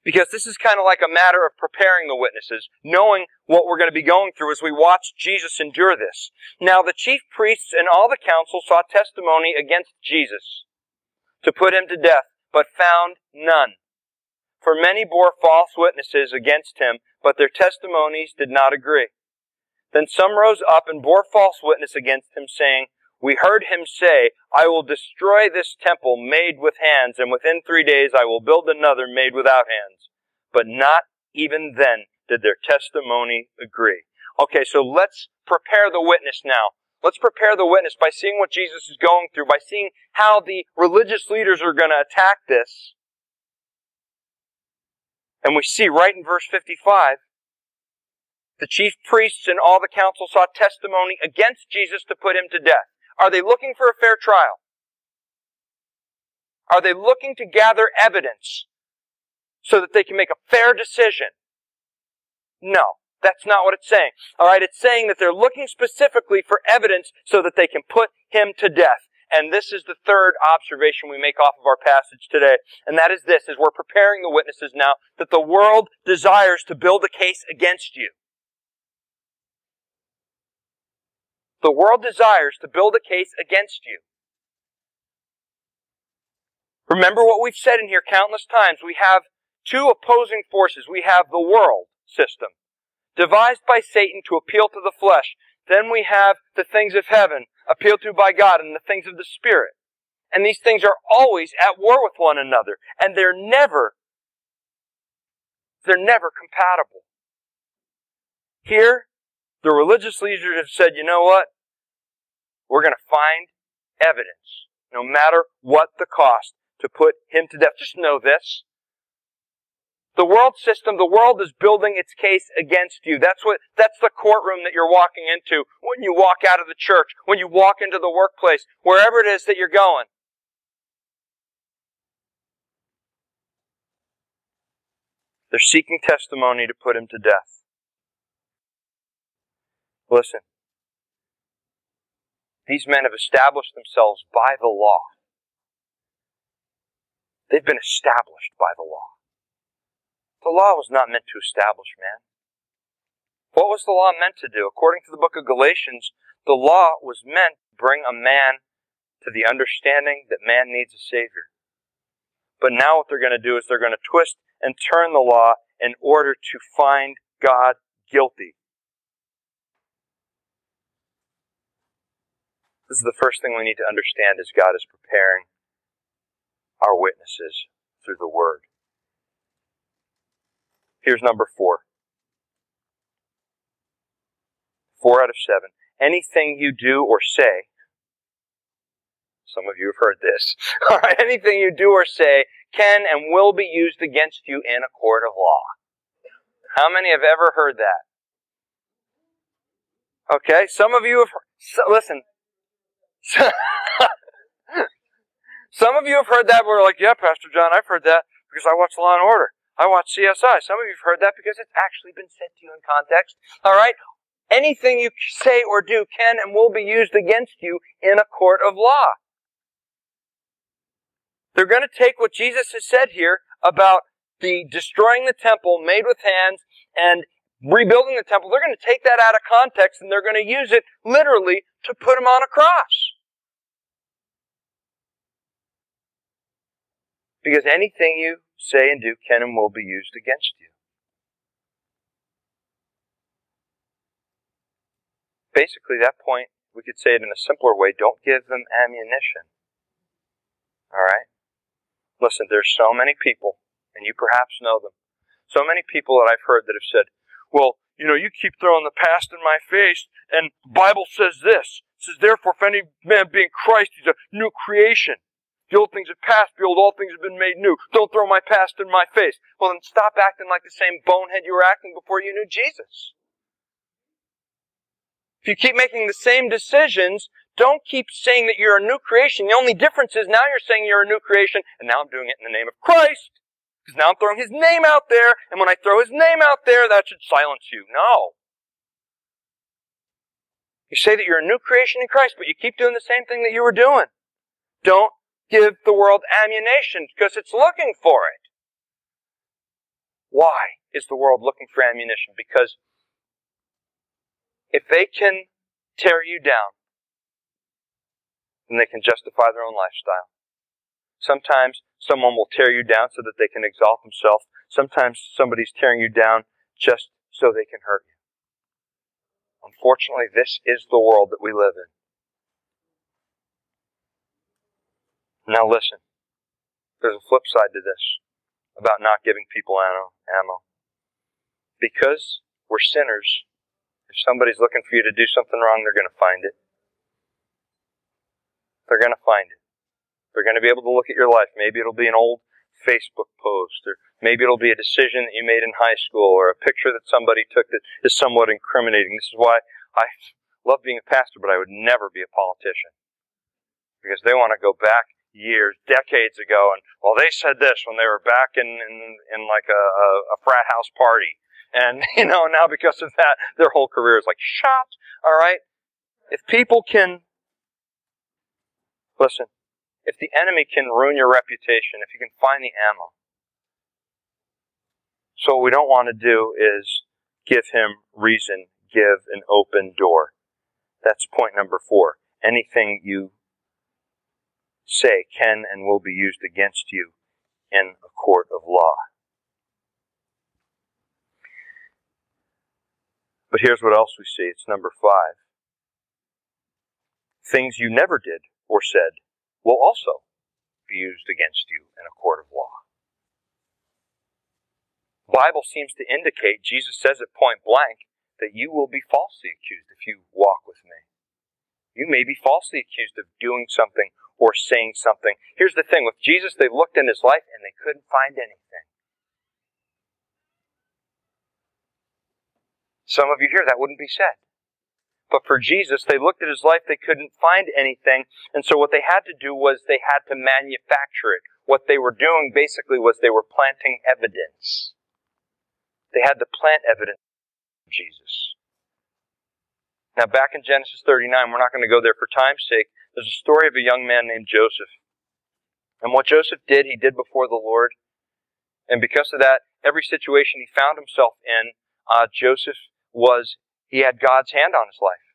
Because this is kind of like a matter of preparing the witnesses, knowing what we're going to be going through as we watch Jesus endure this. Now the chief priests and all the council sought testimony against Jesus to put him to death, but found none. For many bore false witnesses against him, but their testimonies did not agree. Then some rose up and bore false witness against him, saying, We heard him say, I will destroy this temple made with hands, and within three days I will build another made without hands. But not even then did their testimony agree. Okay, so let's prepare the witness now. Let's prepare the witness by seeing what Jesus is going through, by seeing how the religious leaders are going to attack this. And we see right in verse 55 the chief priests and all the council sought testimony against Jesus to put him to death. Are they looking for a fair trial? Are they looking to gather evidence so that they can make a fair decision? No, that's not what it's saying. Alright, it's saying that they're looking specifically for evidence so that they can put him to death. And this is the third observation we make off of our passage today. And that is this, as we're preparing the witnesses now, that the world desires to build a case against you. The world desires to build a case against you. Remember what we've said in here countless times. We have two opposing forces. We have the world system, devised by Satan to appeal to the flesh. Then we have the things of heaven, appealed to by God, and the things of the Spirit. And these things are always at war with one another. And they're never, they're never compatible. Here, the religious leaders have said, you know what? We're going to find evidence, no matter what the cost, to put him to death. Just know this. The world system, the world is building its case against you. That's what, that's the courtroom that you're walking into when you walk out of the church, when you walk into the workplace, wherever it is that you're going. They're seeking testimony to put him to death. Listen. These men have established themselves by the law. They've been established by the law. The law was not meant to establish man. What was the law meant to do? According to the book of Galatians, the law was meant to bring a man to the understanding that man needs a Savior. But now what they're going to do is they're going to twist and turn the law in order to find God guilty. This is the first thing we need to understand as God is preparing our witnesses through the Word. Here's number four. Four out of seven. Anything you do or say, some of you have heard this, anything you do or say can and will be used against you in a court of law. How many have ever heard that? Okay, some of you have, so, listen, some of you have heard that. We're like, yeah, Pastor John, I've heard that because I watch Law and Order. I watch CSI. Some of you have heard that because it's actually been said to you in context. All right? Anything you say or do can and will be used against you in a court of law. They're going to take what Jesus has said here about the destroying the temple made with hands and rebuilding the temple. They're going to take that out of context and they're going to use it literally to put him on a cross. Because anything you say and do can and will be used against you. Basically, that point, we could say it in a simpler way don't give them ammunition. Alright? Listen, there's so many people, and you perhaps know them, so many people that I've heard that have said, well, you know, you keep throwing the past in my face, and Bible says this. It says, therefore, if any man be in Christ, he's a new creation. The old things have passed, behold, all things have been made new. Don't throw my past in my face. Well, then stop acting like the same bonehead you were acting before you knew Jesus. If you keep making the same decisions, don't keep saying that you're a new creation. The only difference is now you're saying you're a new creation, and now I'm doing it in the name of Christ. Because now I'm throwing his name out there, and when I throw his name out there, that should silence you. No. You say that you're a new creation in Christ, but you keep doing the same thing that you were doing. Don't give the world ammunition because it's looking for it. Why is the world looking for ammunition? Because if they can tear you down, then they can justify their own lifestyle. Sometimes someone will tear you down so that they can exalt themselves. Sometimes somebody's tearing you down just so they can hurt you. Unfortunately, this is the world that we live in. Now listen, there's a flip side to this about not giving people ammo. Because we're sinners, if somebody's looking for you to do something wrong, they're going to find it. They're going to find it. They're going to be able to look at your life. Maybe it'll be an old Facebook post, or maybe it'll be a decision that you made in high school, or a picture that somebody took that is somewhat incriminating. This is why I love being a pastor, but I would never be a politician. Because they want to go back years, decades ago, and well, they said this when they were back in in, in like a, a, a frat house party, and you know now because of that, their whole career is like shot. All right, if people can listen, if the enemy can ruin your reputation, if you can find the ammo. So what we don't want to do is give him reason, give an open door. That's point number four. Anything you say can and will be used against you in a court of law. But here's what else we see. It's number five. Things you never did or said will also be used against you in a court of law. Bible seems to indicate, Jesus says it point blank, that you will be falsely accused if you walk with me. You may be falsely accused of doing something or saying something. Here's the thing with Jesus, they looked in his life and they couldn't find anything. Some of you here, that wouldn't be said. But for Jesus, they looked at his life, they couldn't find anything. And so what they had to do was they had to manufacture it. What they were doing basically was they were planting evidence. They had to plant evidence of Jesus. Now, back in Genesis 39, we're not going to go there for time's sake, there's a story of a young man named Joseph. And what Joseph did, he did before the Lord. And because of that, every situation he found himself in, uh, Joseph was, he had God's hand on his life.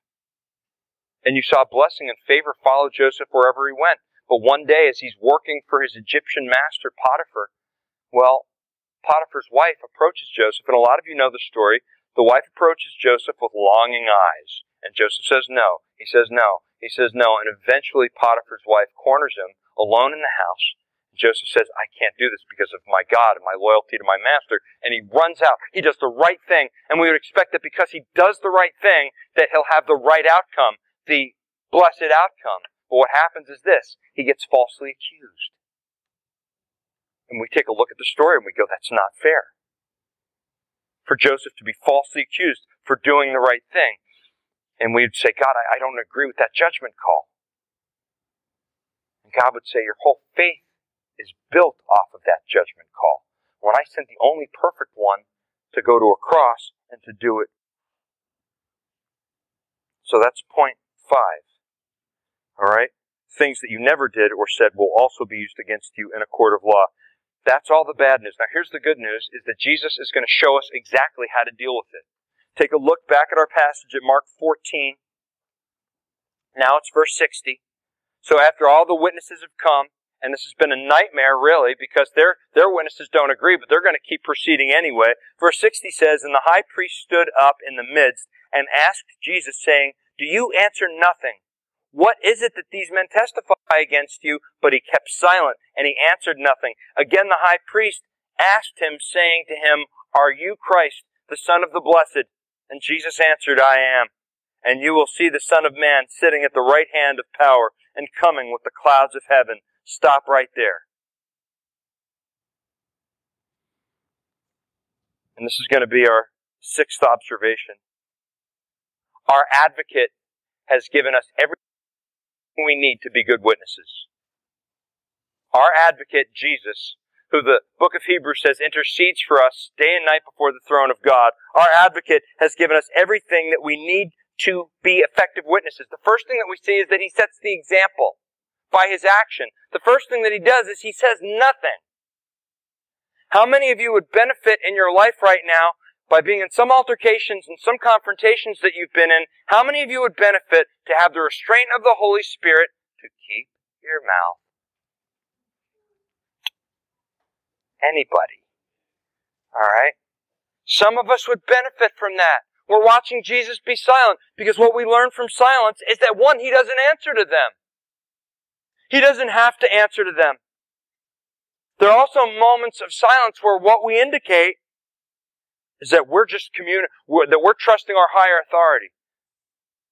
And you saw blessing and favor follow Joseph wherever he went. But one day, as he's working for his Egyptian master, Potiphar, well, Potiphar's wife approaches Joseph, and a lot of you know the story. The wife approaches Joseph with longing eyes, and Joseph says no. He says no. He says no, and eventually Potiphar's wife corners him alone in the house Joseph says, I can't do this because of my God and my loyalty to my master. And he runs out. He does the right thing. And we would expect that because he does the right thing, that he'll have the right outcome, the blessed outcome. But what happens is this. He gets falsely accused. And we take a look at the story and we go, that's not fair. For Joseph to be falsely accused for doing the right thing. And we'd say, God, I, I don't agree with that judgment call. And God would say, your whole faith is built off of that judgment call. When I sent the only perfect one to go to a cross and to do it. So that's point five. All right? Things that you never did or said will also be used against you in a court of law. That's all the bad news. Now here's the good news is that Jesus is going to show us exactly how to deal with it. Take a look back at our passage at Mark 14. Now it's verse 60. So after all the witnesses have come, and this has been a nightmare really because their their witnesses don't agree, but they're going to keep proceeding anyway. Verse 60 says, And the high priest stood up in the midst and asked Jesus, saying, Do you answer nothing? What is it that these men testify against you? But he kept silent, and he answered nothing. Again the high priest asked him, saying to him, Are you Christ, the Son of the Blessed? And Jesus answered, I am. And you will see the Son of Man sitting at the right hand of power and coming with the clouds of heaven. Stop right there. And this is going to be our sixth observation. Our advocate has given us everything we need to be good witnesses. Our advocate, Jesus, who the book of Hebrews says intercedes for us day and night before the throne of God, our advocate has given us everything that we need to be effective witnesses. The first thing that we see is that he sets the example by his action. The first thing that he does is he says nothing. How many of you would benefit in your life right now by being in some altercations and some confrontations that you've been in? How many of you would benefit to have the restraint of the Holy Spirit to keep your mouth? Anybody. Alright? Some of us would benefit from that. We're watching Jesus be silent because what we learn from silence is that one, he doesn't answer to them. He doesn't have to answer to them. There are also moments of silence where what we indicate is that we're just communi- that we're trusting our higher authority.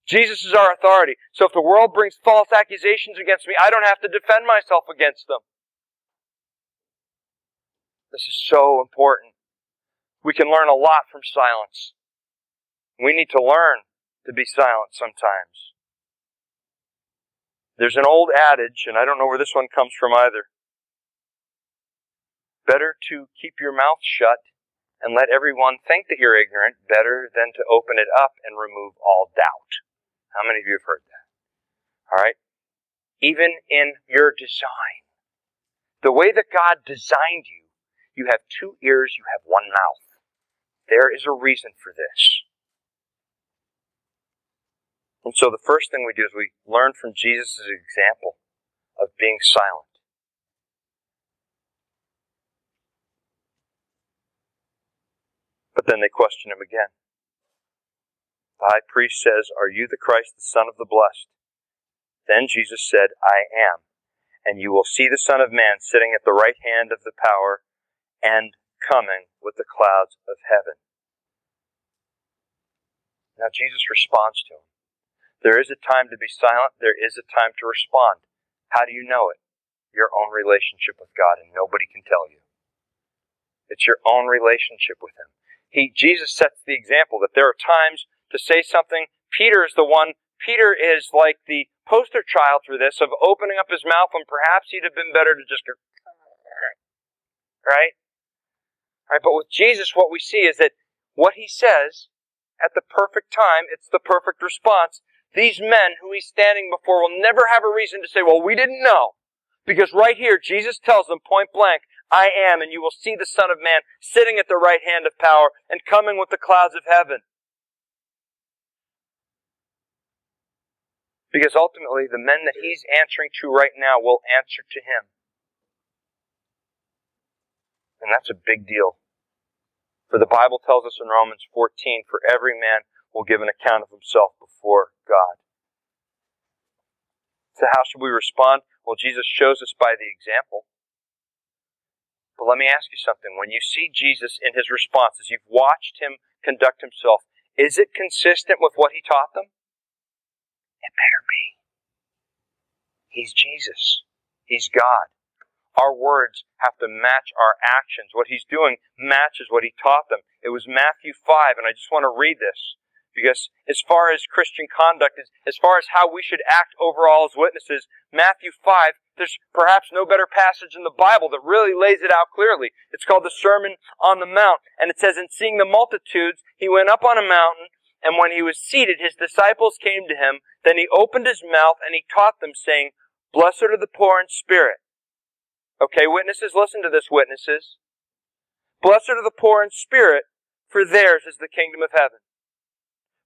Jesus is our authority. So if the world brings false accusations against me, I don't have to defend myself against them. This is so important. We can learn a lot from silence. We need to learn to be silent sometimes. There's an old adage, and I don't know where this one comes from either. Better to keep your mouth shut and let everyone think that you're ignorant better than to open it up and remove all doubt. How many of you have heard that? All right? Even in your design, the way that God designed you, you have two ears, you have one mouth. There is a reason for this. And so the first thing we do is we learn from Jesus' example of being silent. But then they question him again. The high priest says, Are you the Christ, the Son of the Blessed? Then Jesus said, I am. And you will see the Son of Man sitting at the right hand of the power and coming with the clouds of heaven. Now Jesus responds to him. There is a time to be silent, there is a time to respond. How do you know it? Your own relationship with God, and nobody can tell you. It's your own relationship with Him. He, Jesus sets the example that there are times to say something. Peter is the one, Peter is like the poster child for this of opening up his mouth when perhaps he'd have been better to just go, right? Right, but with Jesus, what we see is that what he says at the perfect time, it's the perfect response, these men who he's standing before will never have a reason to say, well, we didn't know. Because right here, Jesus tells them point blank, I am, and you will see the Son of Man sitting at the right hand of power and coming with the clouds of heaven. Because ultimately, the men that he's answering to right now will answer to him. And that's a big deal. For the Bible tells us in Romans 14, for every man will give an account of himself before God. So how should we respond? Well, Jesus shows us by the example. But let me ask you something. When you see Jesus in his responses, you've watched him conduct himself, is it consistent with what he taught them? It better be. He's Jesus. He's God. Our words have to match our actions. What he's doing matches what he taught them. It was Matthew 5, and I just want to read this because as far as Christian conduct is, as far as how we should act overall as witnesses, Matthew 5, there's perhaps no better passage in the Bible that really lays it out clearly. It's called the Sermon on the Mount, and it says, In seeing the multitudes, he went up on a mountain, and when he was seated, his disciples came to him. Then he opened his mouth, and he taught them, saying, Blessed are the poor in spirit Okay, witnesses, listen to this, witnesses. Blessed are the poor in spirit, for theirs is the kingdom of heaven.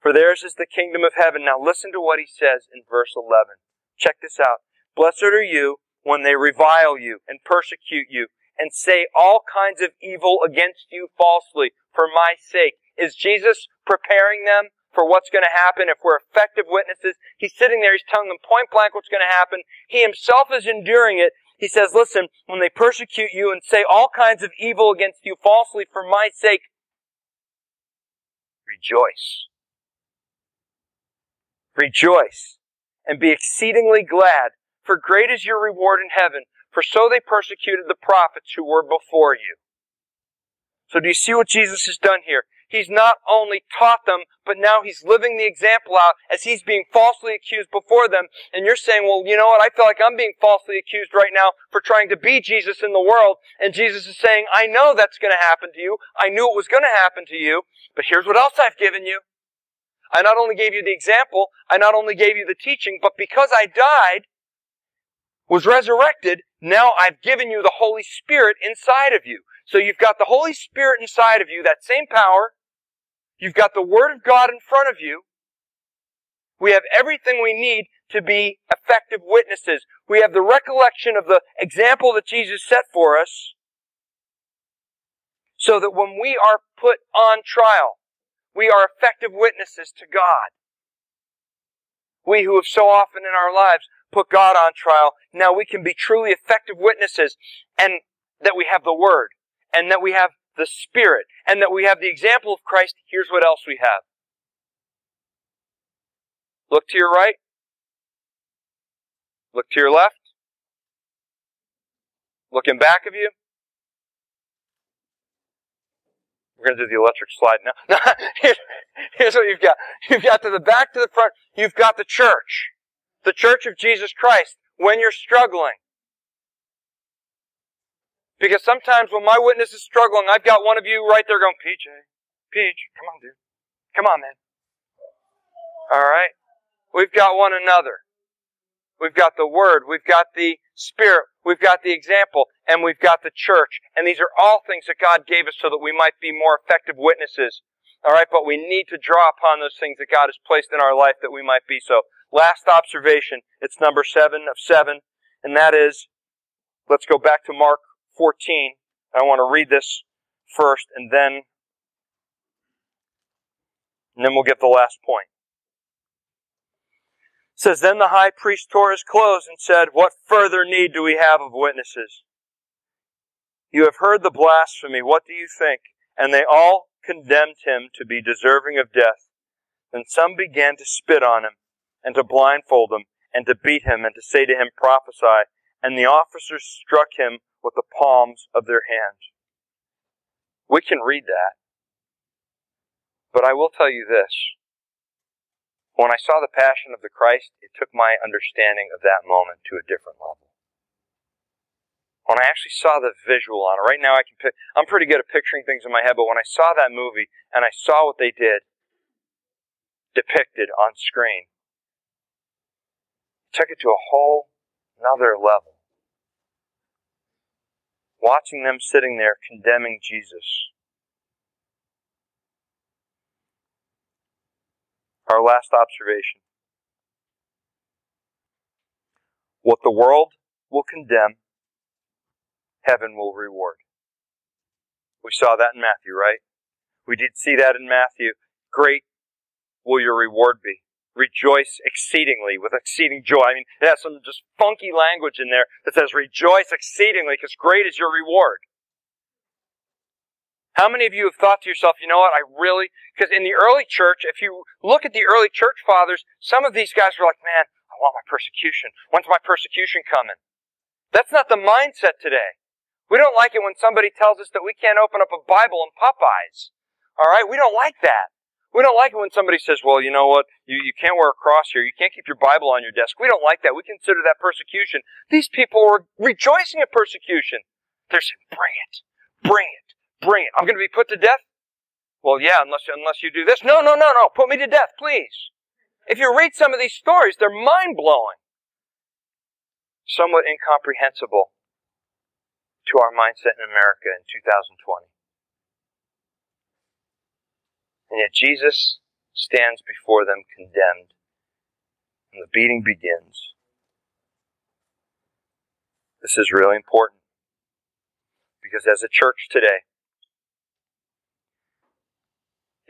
For theirs is the kingdom of heaven. Now listen to what he says in verse 11. Check this out. Blessed are you when they revile you and persecute you and say all kinds of evil against you falsely for my sake. Is Jesus preparing them for what's going to happen if we're effective witnesses? He's sitting there, he's telling them point blank what's going to happen. He himself is enduring it, he says, listen, when they persecute you and say all kinds of evil against you falsely for my sake, rejoice. Rejoice and be exceedingly glad, for great is your reward in heaven, for so they persecuted the prophets who were before you. So do you see what Jesus has done here? He's not only taught them, but now he's living the example out as he's being falsely accused before them. And you're saying, well, you know what? I feel like I'm being falsely accused right now for trying to be Jesus in the world. And Jesus is saying, I know that's going to happen to you. I knew it was going to happen to you. But here's what else I've given you. I not only gave you the example, I not only gave you the teaching, but because I died, was resurrected, now I've given you the Holy Spirit inside of you. So you've got the Holy Spirit inside of you, that same power. You've got the Word of God in front of you. We have everything we need to be effective witnesses. We have the recollection of the example that Jesus set for us so that when we are put on trial, we are effective witnesses to God. We who have so often in our lives put God on trial, now we can be truly effective witnesses and that we have the Word and that we have the Spirit and that we have the example of Christ. Here's what else we have. Look to your right. Look to your left. Look in back of you. We're going to do the electric slide now. here's, here's what you've got. You've got to the back to the front. You've got the church. The church of Jesus Christ. When you're struggling. Because sometimes when my witness is struggling, I've got one of you right there going, PJ, Peach, come on, dude. Come on, man. All right? We've got one another. We've got the Word. We've got the Spirit. We've got the example. And we've got the church. And these are all things that God gave us so that we might be more effective witnesses. All right? But we need to draw upon those things that God has placed in our life that we might be so. Last observation. It's number seven of seven. And that is, let's go back to Mark 14. I want to read this first and then and then we'll get the last point. Says, Then the high priest tore his clothes and said, What further need do we have of witnesses? You have heard the blasphemy. What do you think? And they all condemned him to be deserving of death. Then some began to spit on him, and to blindfold him, and to beat him, and to say to him, Prophesy. And the officers struck him with the palms of their hands. We can read that. But I will tell you this. When I saw the Passion of the Christ, it took my understanding of that moment to a different level. When I actually saw the visual on it, right now I can pick, I'm pretty good at picturing things in my head, but when I saw that movie and I saw what they did depicted on screen, took it to a whole another level. Watching them sitting there condemning Jesus. Our last observation. What the world will condemn, heaven will reward. We saw that in Matthew, right? We did see that in Matthew. Great will your reward be rejoice exceedingly with exceeding joy. I mean, it has some just funky language in there that says rejoice exceedingly because great is your reward. How many of you have thought to yourself, you know what, I really, because in the early church, if you look at the early church fathers, some of these guys were like, man, I want my persecution. When's my persecution coming? That's not the mindset today. We don't like it when somebody tells us that we can't open up a Bible in Popeyes. All right? We don't like that. We don't like it when somebody says, well, you know what, you, you can't wear a cross here, you can't keep your Bible on your desk. We don't like that. We consider that persecution. These people were rejoicing at persecution. They're saying, bring it, bring it, bring it. I'm going to be put to death? Well, yeah, unless, unless you do this. No, no, no, no, put me to death, please. If you read some of these stories, they're mind blowing. Somewhat incomprehensible to our mindset in America in 2020. And yet Jesus stands before them condemned, and the beating begins. This is really important because as a church today,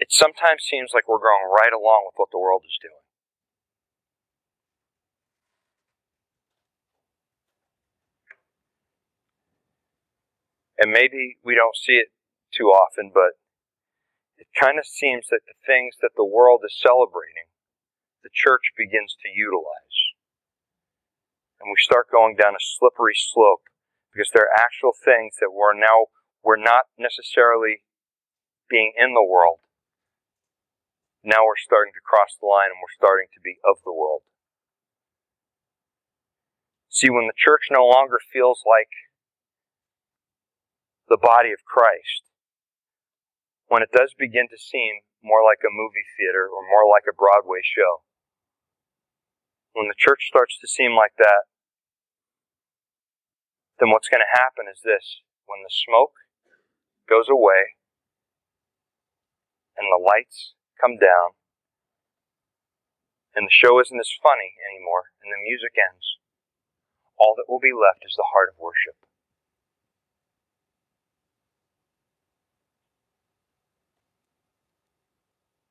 it sometimes seems like we're going right along with what the world is doing. And maybe we don't see it too often, but it kind of seems that the things that the world is celebrating, the church begins to utilize. And we start going down a slippery slope because there are actual things that we're now, we're not necessarily being in the world. Now we're starting to cross the line and we're starting to be of the world. See, when the church no longer feels like the body of Christ, when it does begin to seem more like a movie theater or more like a Broadway show. When the church starts to seem like that, then what's going to happen is this when the smoke goes away and the lights come down and the show isn't as funny anymore and the music ends, all that will be left is the heart of worship.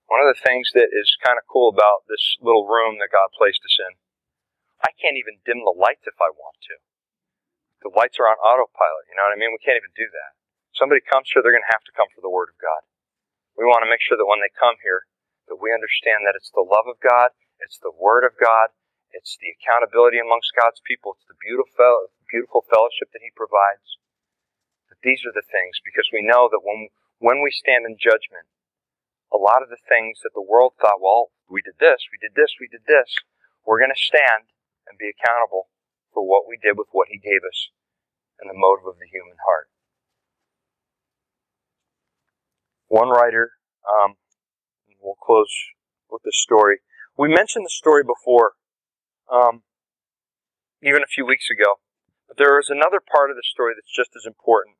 One of the things that is kind of cool about this little room that God placed us in, I can't even dim the lights if I want to. The lights are on autopilot, you know what I mean? We can't even do that. Somebody comes here, they're going to have to come for the Word of God. We want to make sure that when they come here, that we understand that it's the love of God, it's the Word of God, it's the accountability amongst God's people, it's the beautiful, beautiful fellowship that He provides. That these are the things, because we know that when, when we stand in judgment, a lot of the things that the world thought, well, we did this, we did this, we did this, we're going to stand and be accountable for what we did with what He gave us and the motive of the human heart. One writer, um, we'll close with this story. We mentioned the story before, um, even a few weeks ago, but there is another part of the story that's just as important.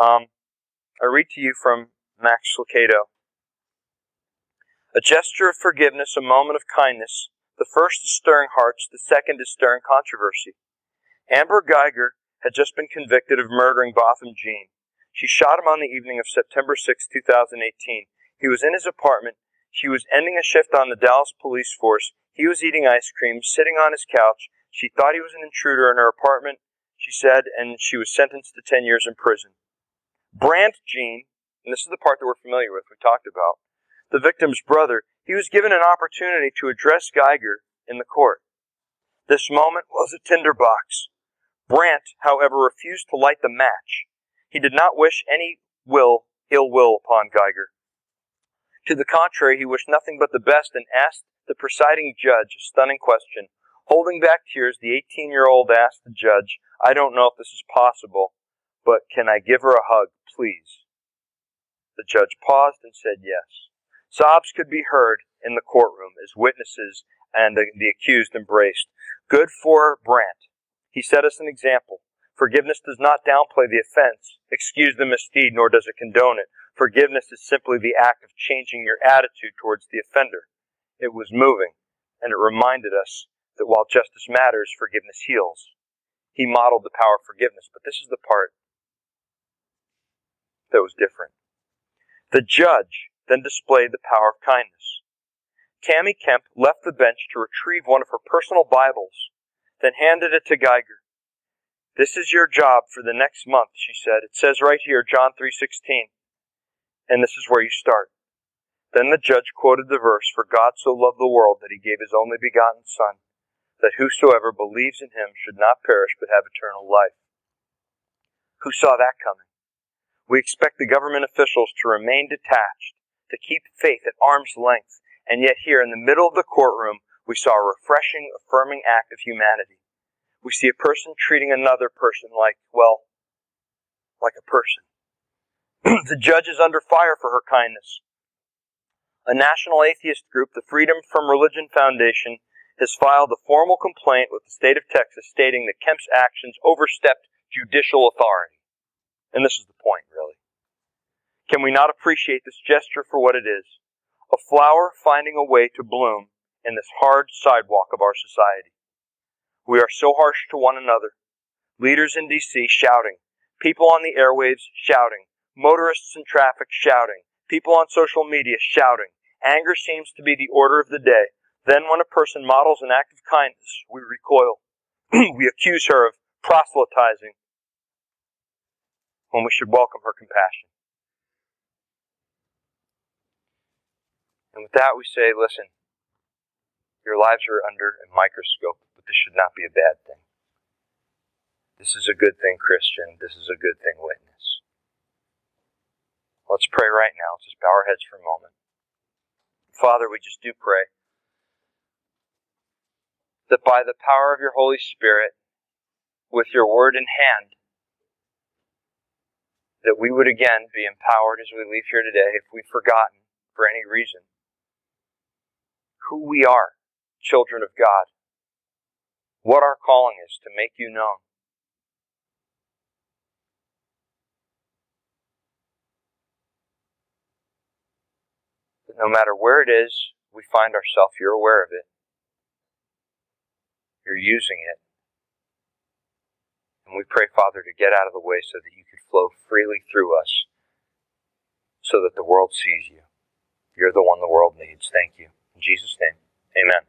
Um, I read to you from Max Lucado. A gesture of forgiveness, a moment of kindness. The first is stirring hearts, the second is stirring controversy. Amber Guyger had just been convicted of murdering Botham Jean. She shot him on the evening of September 6, 2018. He was in his apartment. She was ending a shift on the Dallas police force. He was eating ice cream, sitting on his couch. She thought he was an intruder in her apartment, she said, and she was sentenced to 10 years in prison. Brandt Jean, and this is the part that we're familiar with, we talked about, the victim's brother, he was given an opportunity to address Guyger in the court. This moment was a tinderbox. Brandt, however, refused to light the match. He did not wish any will ill will upon Guyger. To the contrary, he wished nothing but the best and asked the presiding judge a stunning question. Holding back tears, the 18 year old asked the judge, I don't know if this is possible, but can I give her a hug, please? The judge paused and said yes. Sobs could be heard in the courtroom as witnesses and the accused embraced. Good for Brandt. He set us an example. Forgiveness does not downplay the offense, excuse the misdeed, nor does it condone it. Forgiveness is simply the act of changing your attitude towards the offender. It was moving, and it reminded us that while justice matters, forgiveness heals. He modeled the power of forgiveness, but this is the part that was different. The judge then displayed the power of kindness. Tammy Kemp left the bench to retrieve one of her personal Bibles, then handed it to Guyger. This is your job for the next month, she said. It says right here, John 3:16. And this is where you start. Then the judge quoted the verse, For God so loved the world that he gave his only begotten Son, that whosoever believes in him should not perish but have eternal life. Who saw that coming? We expect the government officials to remain detached, to keep faith at arm's length, and yet here in the middle of the courtroom, we saw a refreshing, affirming act of humanity we see a person treating another person like, well, like a person. the judge is under fire for her kindness. A national atheist group, the Freedom from Religion Foundation, has filed a formal complaint with the state of Texas stating that Kemp's actions overstepped judicial authority. And this is the point, really. Can we not appreciate this gesture for what it is? A flower finding a way to bloom in this hard sidewalk of our society. We are so harsh to one another. Leaders in D.C. shouting, people on the airwaves shouting, motorists in traffic shouting, people on social media shouting. Anger seems to be the order of the day. Then, when a person models an act of kindness, we recoil. we accuse her of proselytizing when we should welcome her compassion. And with that, we say, listen, your lives are under a microscope this should not be a bad thing. This is a good thing, Christian. This is a good thing, witness. Let's pray right now. Just bow our heads for a moment. Father, we just do pray that by the power of your Holy Spirit, with your word in hand, that we would again be empowered as we leave here today if we've forgotten, for any reason, who we are, children of God what our calling is to make you known. But no matter where it is we find ourselves, you're aware of it. You're using it. And we pray, Father, to get out of the way so that you could flow freely through us so that the world sees you. You're the one the world needs. Thank you. In Jesus' name, amen.